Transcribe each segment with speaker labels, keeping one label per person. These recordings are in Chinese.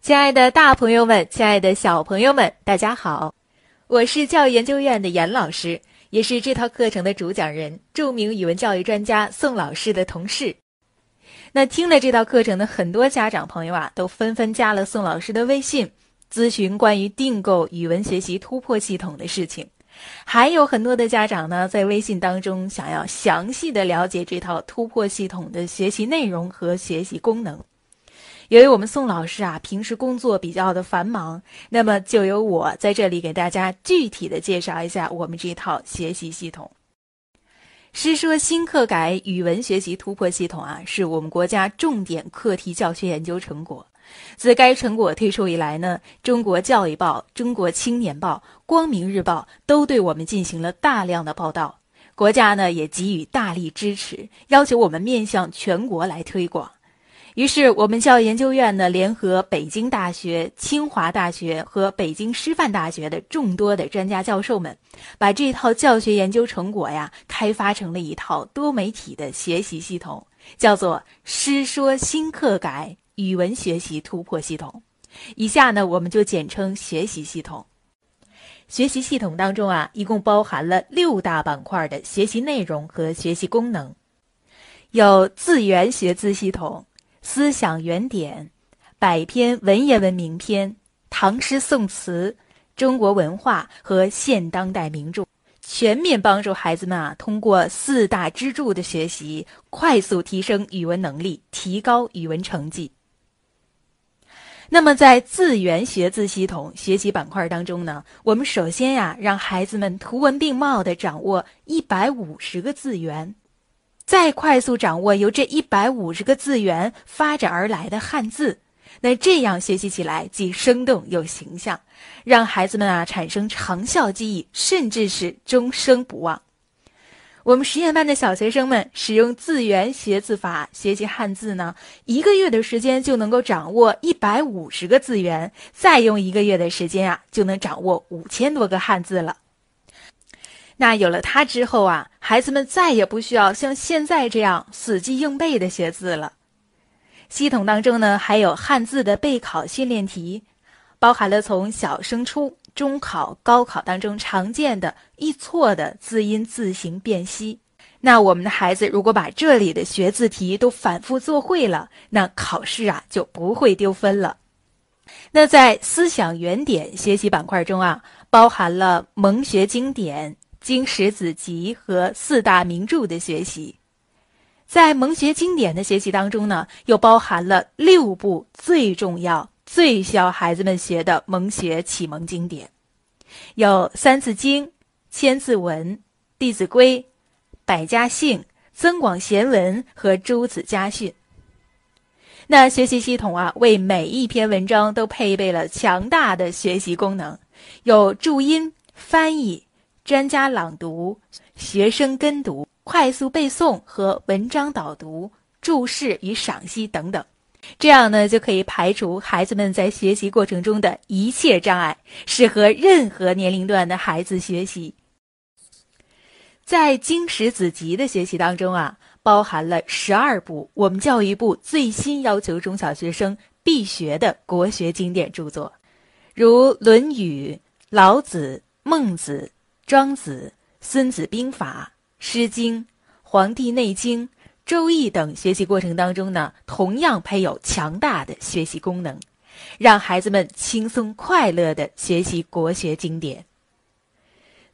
Speaker 1: 亲爱的大朋友们，亲爱的小朋友们，大家好！我是教育研究院的严老师，也是这套课程的主讲人，著名语文教育专家宋老师的同事。那听了这道课程的很多家长朋友啊，都纷纷加了宋老师的微信，咨询关于订购语文学习突破系统的事情。还有很多的家长呢，在微信当中想要详细的了解这套突破系统的学习内容和学习功能。由于我们宋老师啊，平时工作比较的繁忙，那么就由我在这里给大家具体的介绍一下我们这套学习系统。师说新课改语文学习突破系统啊，是我们国家重点课题教学研究成果。自该成果推出以来呢，中国教育报、中国青年报、光明日报都对我们进行了大量的报道，国家呢也给予大力支持，要求我们面向全国来推广。于是，我们教育研究院呢，联合北京大学、清华大学和北京师范大学的众多的专家教授们，把这套教学研究成果呀，开发成了一套多媒体的学习系统，叫做“师说新课改语文学习突破系统”。以下呢，我们就简称学习系统。学习系统当中啊，一共包含了六大板块的学习内容和学习功能，有字源学字系统。思想原点、百篇文言文名篇、唐诗宋词、中国文化和现当代名著，全面帮助孩子们啊通过四大支柱的学习，快速提升语文能力，提高语文成绩。那么，在字源学字系统学习板块当中呢，我们首先呀让孩子们图文并茂地掌握一百五十个字源。再快速掌握由这一百五十个字源发展而来的汉字，那这样学习起来既生动又形象，让孩子们啊产生长效记忆，甚至是终生不忘。我们实验班的小学生们使用字源学字法学习汉字呢，一个月的时间就能够掌握一百五十个字源，再用一个月的时间啊，就能掌握五千多个汉字了。那有了它之后啊，孩子们再也不需要像现在这样死记硬背的写字了。系统当中呢，还有汉字的备考训练题，包含了从小升初、中考、高考当中常见的易错的字音字形辨析。那我们的孩子如果把这里的学字题都反复做会了，那考试啊就不会丢分了。那在思想原点学习板块中啊，包含了蒙学经典。经史子集和四大名著的学习，在蒙学经典的学习当中呢，又包含了六部最重要、最需要孩子们学的蒙学启蒙经典，有《三字经》《千字文》《弟子规》《百家姓》《增广贤文》和《诸子家训》。那学习系统啊，为每一篇文章都配备了强大的学习功能，有注音、翻译。专家朗读、学生跟读、快速背诵和文章导读、注释与赏析等等，这样呢就可以排除孩子们在学习过程中的一切障碍，适合任何年龄段的孩子学习。在经史子集的学习当中啊，包含了十二部我们教育部最新要求中小学生必学的国学经典著作，如《论语》《老子》《孟子》。庄子、孙子兵法、诗经、黄帝内经、周易等学习过程当中呢，同样配有强大的学习功能，让孩子们轻松快乐的学习国学经典。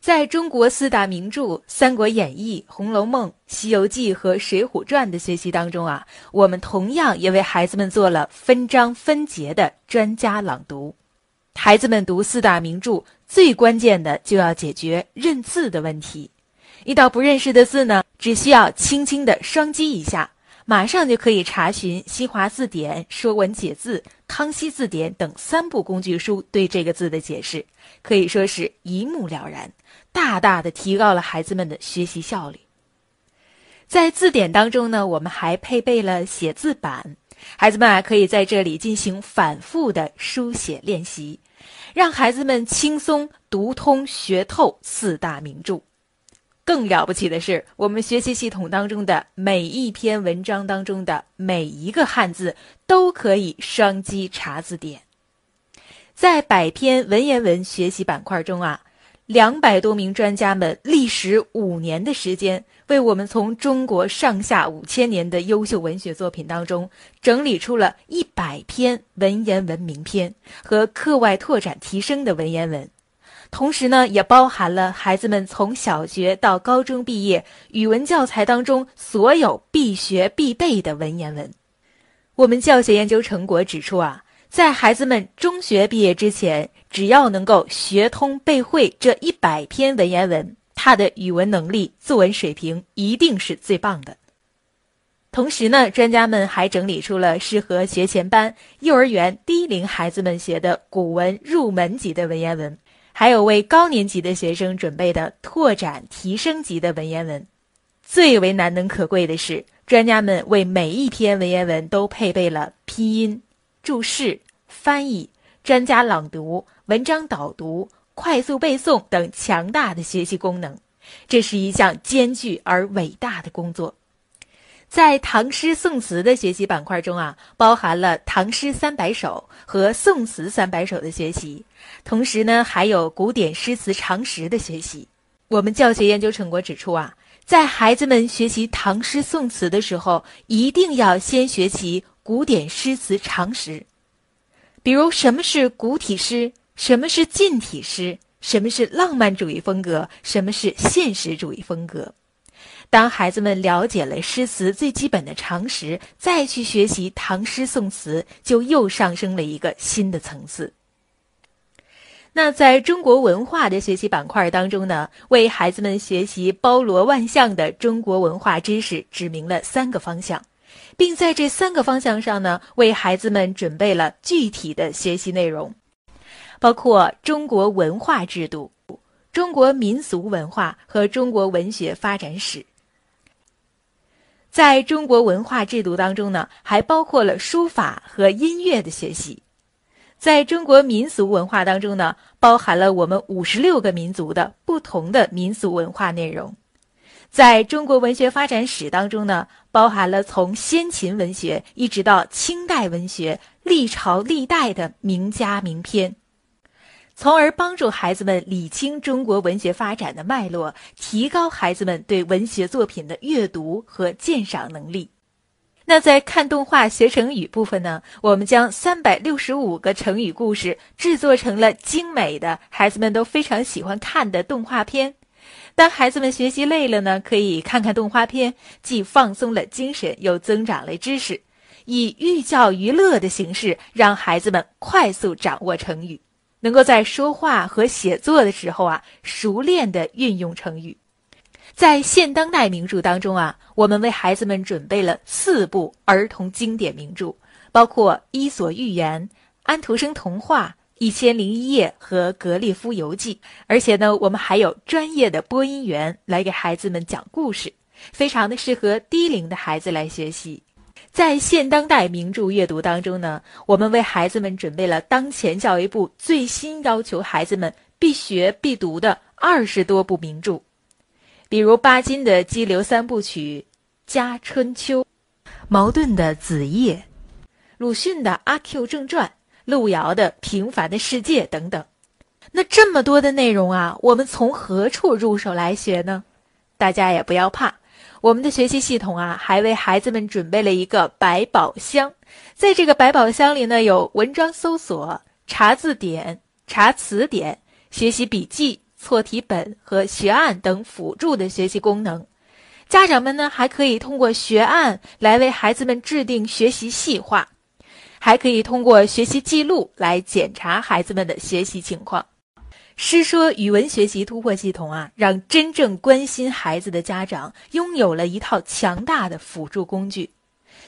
Speaker 1: 在中国四大名著《三国演义》《红楼梦》《西游记》和《水浒传》的学习当中啊，我们同样也为孩子们做了分章分节的专家朗读。孩子们读四大名著，最关键的就要解决认字的问题。遇到不认识的字呢，只需要轻轻的双击一下，马上就可以查询新华字典《说文解字》《康熙字典》等三部工具书对这个字的解释，可以说是一目了然，大大的提高了孩子们的学习效率。在字典当中呢，我们还配备了写字板。孩子们啊，可以在这里进行反复的书写练习，让孩子们轻松读通学透四大名著。更了不起的是，我们学习系统当中的每一篇文章当中的每一个汉字都可以双击查字典，在百篇文言文学习板块中啊，两百多名专家们历时五年的时间，为我们从中国上下五千年的优秀文学作品当中，整理出了一百篇文言文名篇和课外拓展提升的文言文。同时呢，也包含了孩子们从小学到高中毕业语文教材当中所有必学必背的文言文。我们教学研究成果指出啊。在孩子们中学毕业之前，只要能够学通背会这一百篇文言文，他的语文能力、作文水平一定是最棒的。同时呢，专家们还整理出了适合学前班、幼儿园低龄孩子们学的古文入门级的文言文，还有为高年级的学生准备的拓展提升级的文言文。最为难能可贵的是，专家们为每一篇文言文都配备了拼音。注释、翻译、专家朗读、文章导读、快速背诵等强大的学习功能，这是一项艰巨而伟大的工作。在唐诗宋词的学习板块中啊，包含了唐诗三百首和宋词三百首的学习，同时呢，还有古典诗词常识的学习。我们教学研究成果指出啊，在孩子们学习唐诗宋词的时候，一定要先学习。古典诗词常识，比如什么是古体诗，什么是近体诗，什么是浪漫主义风格，什么是现实主义风格。当孩子们了解了诗词最基本的常识，再去学习唐诗宋词，就又上升了一个新的层次。那在中国文化的学习板块当中呢，为孩子们学习包罗万象的中国文化知识指明了三个方向。并在这三个方向上呢，为孩子们准备了具体的学习内容，包括中国文化制度、中国民俗文化和中国文学发展史。在中国文化制度当中呢，还包括了书法和音乐的学习。在中国民俗文化当中呢，包含了我们五十六个民族的不同的民俗文化内容。在中国文学发展史当中呢，包含了从先秦文学一直到清代文学历朝历代的名家名篇，从而帮助孩子们理清中国文学发展的脉络，提高孩子们对文学作品的阅读和鉴赏能力。那在看动画学成语部分呢，我们将三百六十五个成语故事制作成了精美的、孩子们都非常喜欢看的动画片。当孩子们学习累了呢，可以看看动画片，既放松了精神，又增长了知识，以寓教于乐的形式，让孩子们快速掌握成语，能够在说话和写作的时候啊，熟练的运用成语。在现当代名著当中啊，我们为孩子们准备了四部儿童经典名著，包括《伊索寓言》《安徒生童话》。一千零一夜和格列夫游记，而且呢，我们还有专业的播音员来给孩子们讲故事，非常的适合低龄的孩子来学习。在现当代名著阅读当中呢，我们为孩子们准备了当前教育部最新要求孩子们必学必读的二十多部名著，比如巴金的《激流三部曲》《家春秋》，茅盾的《子夜》，鲁迅的《阿 Q 正传》。路遥的《平凡的世界》等等，那这么多的内容啊，我们从何处入手来学呢？大家也不要怕，我们的学习系统啊，还为孩子们准备了一个百宝箱。在这个百宝箱里呢，有文章搜索、查字典、查词典、学习笔记、错题本和学案等辅助的学习功能。家长们呢，还可以通过学案来为孩子们制定学习细化。还可以通过学习记录来检查孩子们的学习情况。诗说语文学习突破系统啊，让真正关心孩子的家长拥有了一套强大的辅助工具。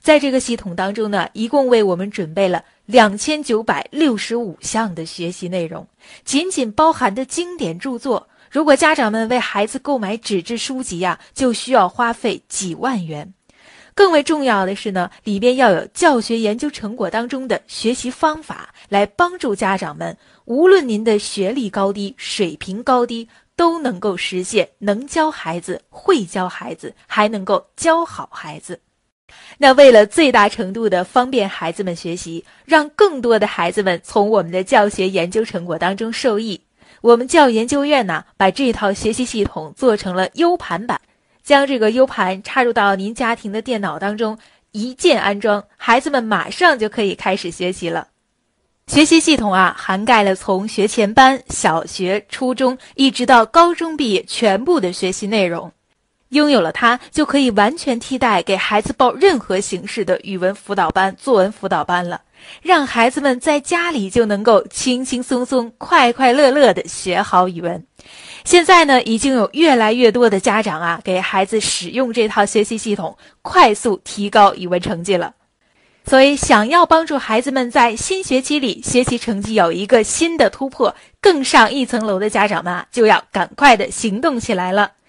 Speaker 1: 在这个系统当中呢，一共为我们准备了两千九百六十五项的学习内容，仅仅包含的经典著作，如果家长们为孩子购买纸质书籍呀，就需要花费几万元。更为重要的是呢，里边要有教学研究成果当中的学习方法，来帮助家长们，无论您的学历高低、水平高低，都能够实现能教孩子、会教孩子，还能够教好孩子。那为了最大程度的方便孩子们学习，让更多的孩子们从我们的教学研究成果当中受益，我们教研究院呢，把这套学习系统做成了 U 盘版，将这个 U 盘插入到您家庭的电脑当中，一键安装，孩子们马上就可以开始学习了。学习系统啊，涵盖了从学前班、小学、初中一直到高中毕业全部的学习内容。拥有了它，就可以完全替代给孩子报任何形式的语文辅导班、作文辅导班了，让孩子们在家里就能够轻轻松松、快快乐乐地学好语文。现在呢，已经有越来越多的家长啊，给孩子使用这套学习系统，快速提高语文成绩了。所以，想要帮助孩子们在新学期里学习成绩有一个新的突破，更上一层楼的家长们啊，就要赶快的行动起来了。